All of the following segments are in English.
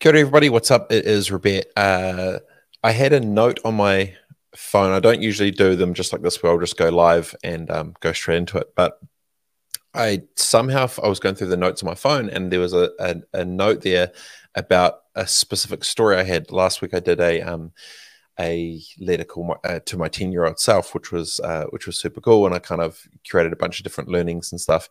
Kia ora, everybody. What's up? It is Robert. Uh, I had a note on my phone. I don't usually do them just like this, where I'll just go live and um, go straight into it. But I somehow I was going through the notes on my phone, and there was a, a, a note there about a specific story I had last week. I did a um, a letter called my, uh, to my ten year old self, which was uh, which was super cool, and I kind of curated a bunch of different learnings and stuff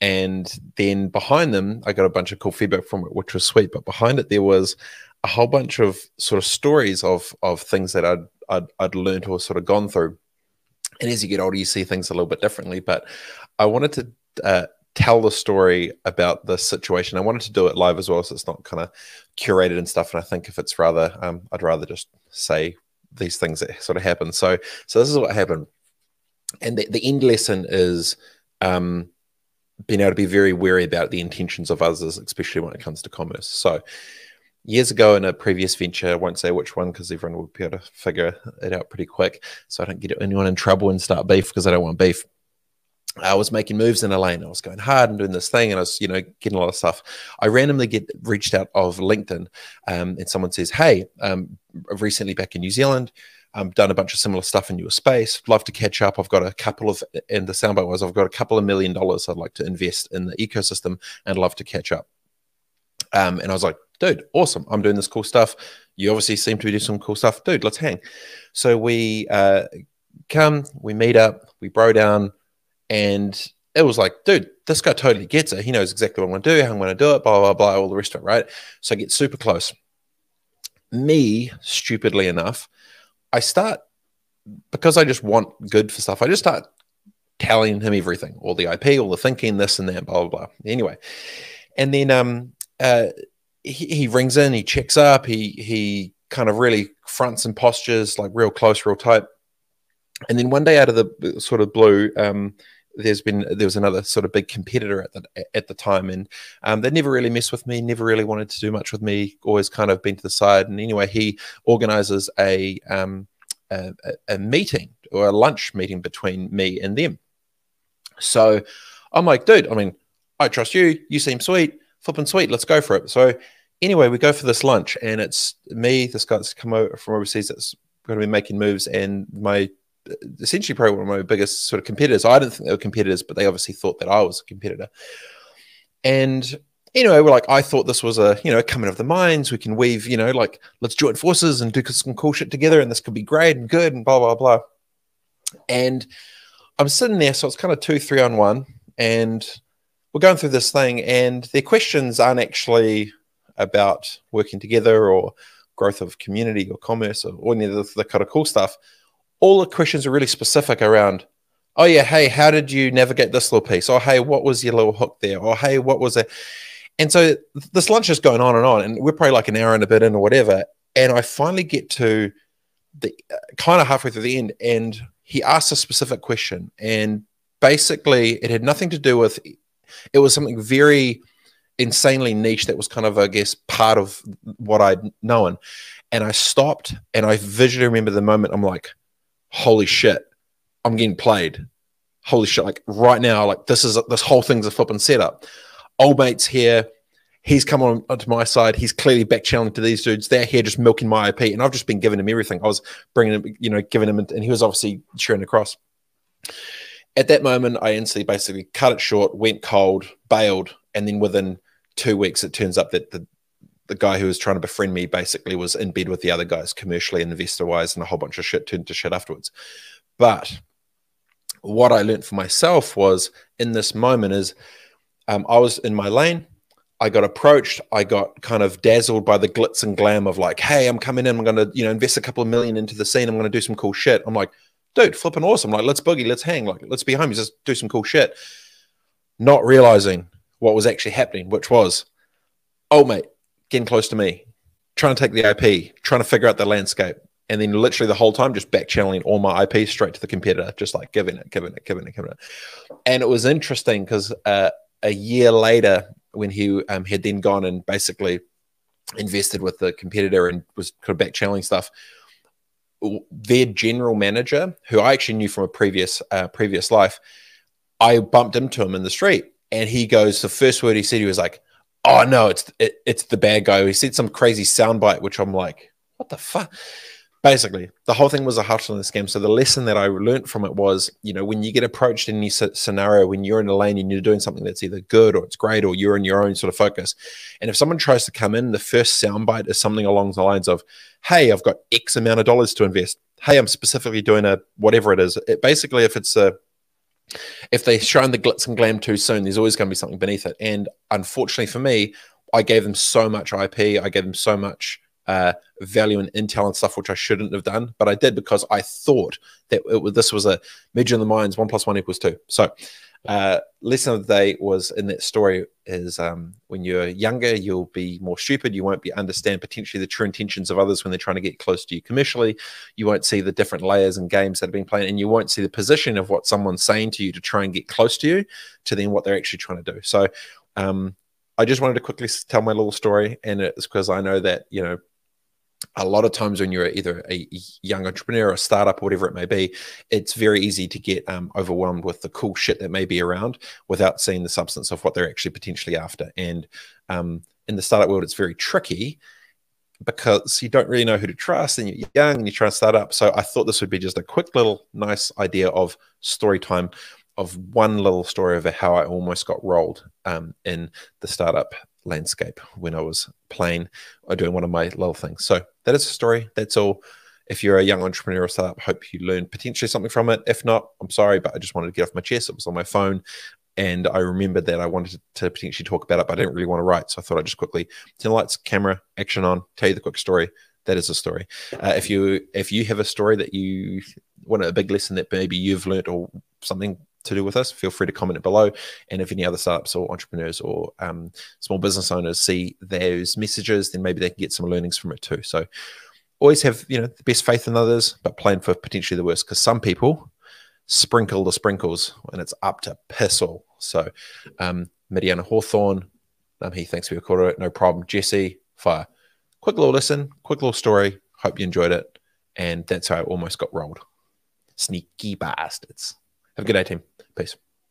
and then behind them i got a bunch of cool feedback from it which was sweet. But behind it there was a whole bunch of sort of stories of of things that i'd i'd, I'd learned or sort of gone through. And as you get older you see things a little bit differently. But i wanted to uh, tell the story about the situation. I wanted to do it live as well so it's not kind of curated and stuff. And i think if it's rather um, i'd rather just say these things that sort of happen. So so this is what happened. And the, the end lesson is um, being able to be very wary about the intentions of others, especially when it comes to commerce. So, years ago in a previous venture, I won't say which one because everyone will be able to figure it out pretty quick. So I don't get anyone in trouble and start beef because I don't want beef. I was making moves in a lane. I was going hard and doing this thing, and I was, you know, getting a lot of stuff. I randomly get reached out of LinkedIn, um, and someone says, "Hey, um, recently back in New Zealand, um, done a bunch of similar stuff in your space. Love to catch up. I've got a couple of, and the soundbite was, I've got a couple of million dollars I'd like to invest in the ecosystem and love to catch up. Um, and I was like, dude, awesome. I'm doing this cool stuff. You obviously seem to be doing some cool stuff. Dude, let's hang. So we uh, come, we meet up, we bro down, and it was like, dude, this guy totally gets it. He knows exactly what I'm going to do, how I'm going to do it, blah, blah, blah, all the rest of it, right? So I get super close. Me, stupidly enough, I start because I just want good for stuff. I just start telling him everything, all the IP, all the thinking, this and that, blah blah blah. Anyway, and then um, uh, he, he rings in, he checks up, he he kind of really fronts and postures like real close, real tight. And then one day, out of the sort of blue, um, there's been there was another sort of big competitor at the at the time, and um, they never really messed with me, never really wanted to do much with me, always kind of been to the side. And anyway, he organizes a um, a, a meeting or a lunch meeting between me and them. So I'm like, dude, I mean, I trust you. You seem sweet, flipping sweet. Let's go for it. So anyway, we go for this lunch, and it's me, this guy that's come over from overseas that's going to be making moves, and my essentially probably one of my biggest sort of competitors. I didn't think they were competitors, but they obviously thought that I was a competitor. And anyway, we're like, I thought this was a you know coming of the minds. We can weave, you know, like let's join forces and do some cool shit together, and this could be great and good and blah blah blah. And I'm sitting there, so it's kind of two, three on one, and we're going through this thing, and their questions aren't actually about working together or growth of community or commerce or, any of the, the kind of cool stuff all the questions are really specific around oh yeah hey how did you navigate this little piece? Or hey what was your little hook there? Or hey what was it? And so this lunch is going on and on and we're probably like an hour and a bit in or whatever and i finally get to the uh, kind of halfway through the end and he asked a specific question and basically it had nothing to do with it was something very insanely niche that was kind of i guess part of what i'd known. And i stopped and i visually remember the moment i'm like holy shit, I'm getting played. Holy shit, like right now, like this is this whole thing's a flipping setup. Old mate's here. He's come on onto my side. He's clearly back channeling to these dudes. They're here just milking my IP, and I've just been giving him everything. I was bringing him, you know, giving him, and he was obviously sharing across. At that moment, I instantly basically cut it short, went cold, bailed, and then within two weeks, it turns up that the the guy who was trying to befriend me basically was in bed with the other guys commercially and investor wise and a whole bunch of shit turned to shit afterwards. But what i learned for myself was in this moment is um, i was in my lane i got approached i got kind of dazzled by the glitz and glam of like hey i'm coming in i'm going to you know invest a couple of million into the scene i'm going to do some cool shit. I'm like dude flipping awesome like let's boogie let's hang like let's be homies let's do some cool shit. Not realizing what was actually happening which was oh mate getting close to me, trying to take the IP, trying to figure out the landscape, and then literally the whole time just back channeling all my IP straight to the competitor, just like giving it, giving it, giving it, giving it. And it was interesting because uh, a year later, when he um, had then gone and basically invested with the competitor and was kind of back channeling stuff, their general manager, who I actually knew from a previous uh, previous life, I bumped into him in the street, and he goes, the first word he said, he was like, oh no, it's it, it's the bad guy. He said some crazy soundbite, which I'm like, what the fuck? Basically, the whole thing was a hustle in the scam. So the lesson that I learned from it was, you know, when you get approached in any scenario, when you're in a lane and you're doing something that's either good or it's great, or you're in your own sort of focus, and if someone tries to come in, the first soundbite is something along the lines of, "Hey, I've got X amount of dollars to invest. Hey, I'm specifically doing a whatever it is." It basically, if it's a if they shine the glitz and glam too soon, there's always going to be something beneath it. And unfortunately for me, I gave them so much IP, I gave them so much uh, value and intel and stuff, which I shouldn't have done, but I did because I thought that it, this was a measure in the minds one plus one equals two. So uh, lesson of the day was in that story is um, when you're younger, you'll be more stupid. You won't be understand potentially the true intentions of others when they're trying to get close to you commercially. You won't see the different layers and games that have been playing, and you won't see the position of what someone's saying to you to try and get close to you, to then what they're actually trying to do. So, um, I just wanted to quickly tell my little story, and it's because I know that you know a lot of times when you're either a young entrepreneur or a startup or whatever it may be, it's very easy to get um, overwhelmed with the cool shit that may be around without seeing the substance of what they're actually potentially after. And um, in the startup world, it's very tricky because you don't really know who to trust and you're young and you try to start up. So I thought this would be just a quick little nice idea of story time of one little story of how I almost got rolled um, in the startup landscape when I was playing or doing one of my little things. So that is a story. That's all. If you're a young entrepreneur or startup, hope you learned potentially something from it. If not, I'm sorry, but I just wanted to get off my chest. It was on my phone. And I remembered that I wanted to potentially talk about it, but I didn't really want to write. So I thought I'd just quickly turn the lights, camera, action on, tell you the quick story. That is a story. Uh, if you if you have a story that you want a big lesson that maybe you've learned or something to do with us, feel free to comment it below. And if any other startups or entrepreneurs or um, small business owners see those messages, then maybe they can get some learnings from it too. So always have you know the best faith in others, but plan for potentially the worst because some people sprinkle the sprinkles and it's up to piss all. So um, Midiana Hawthorne, um, he thanks for your call. No problem. Jesse, fire. Quick little listen, quick little story. Hope you enjoyed it. And that's how I almost got rolled. Sneaky bastards. Have a good day, team. Peace.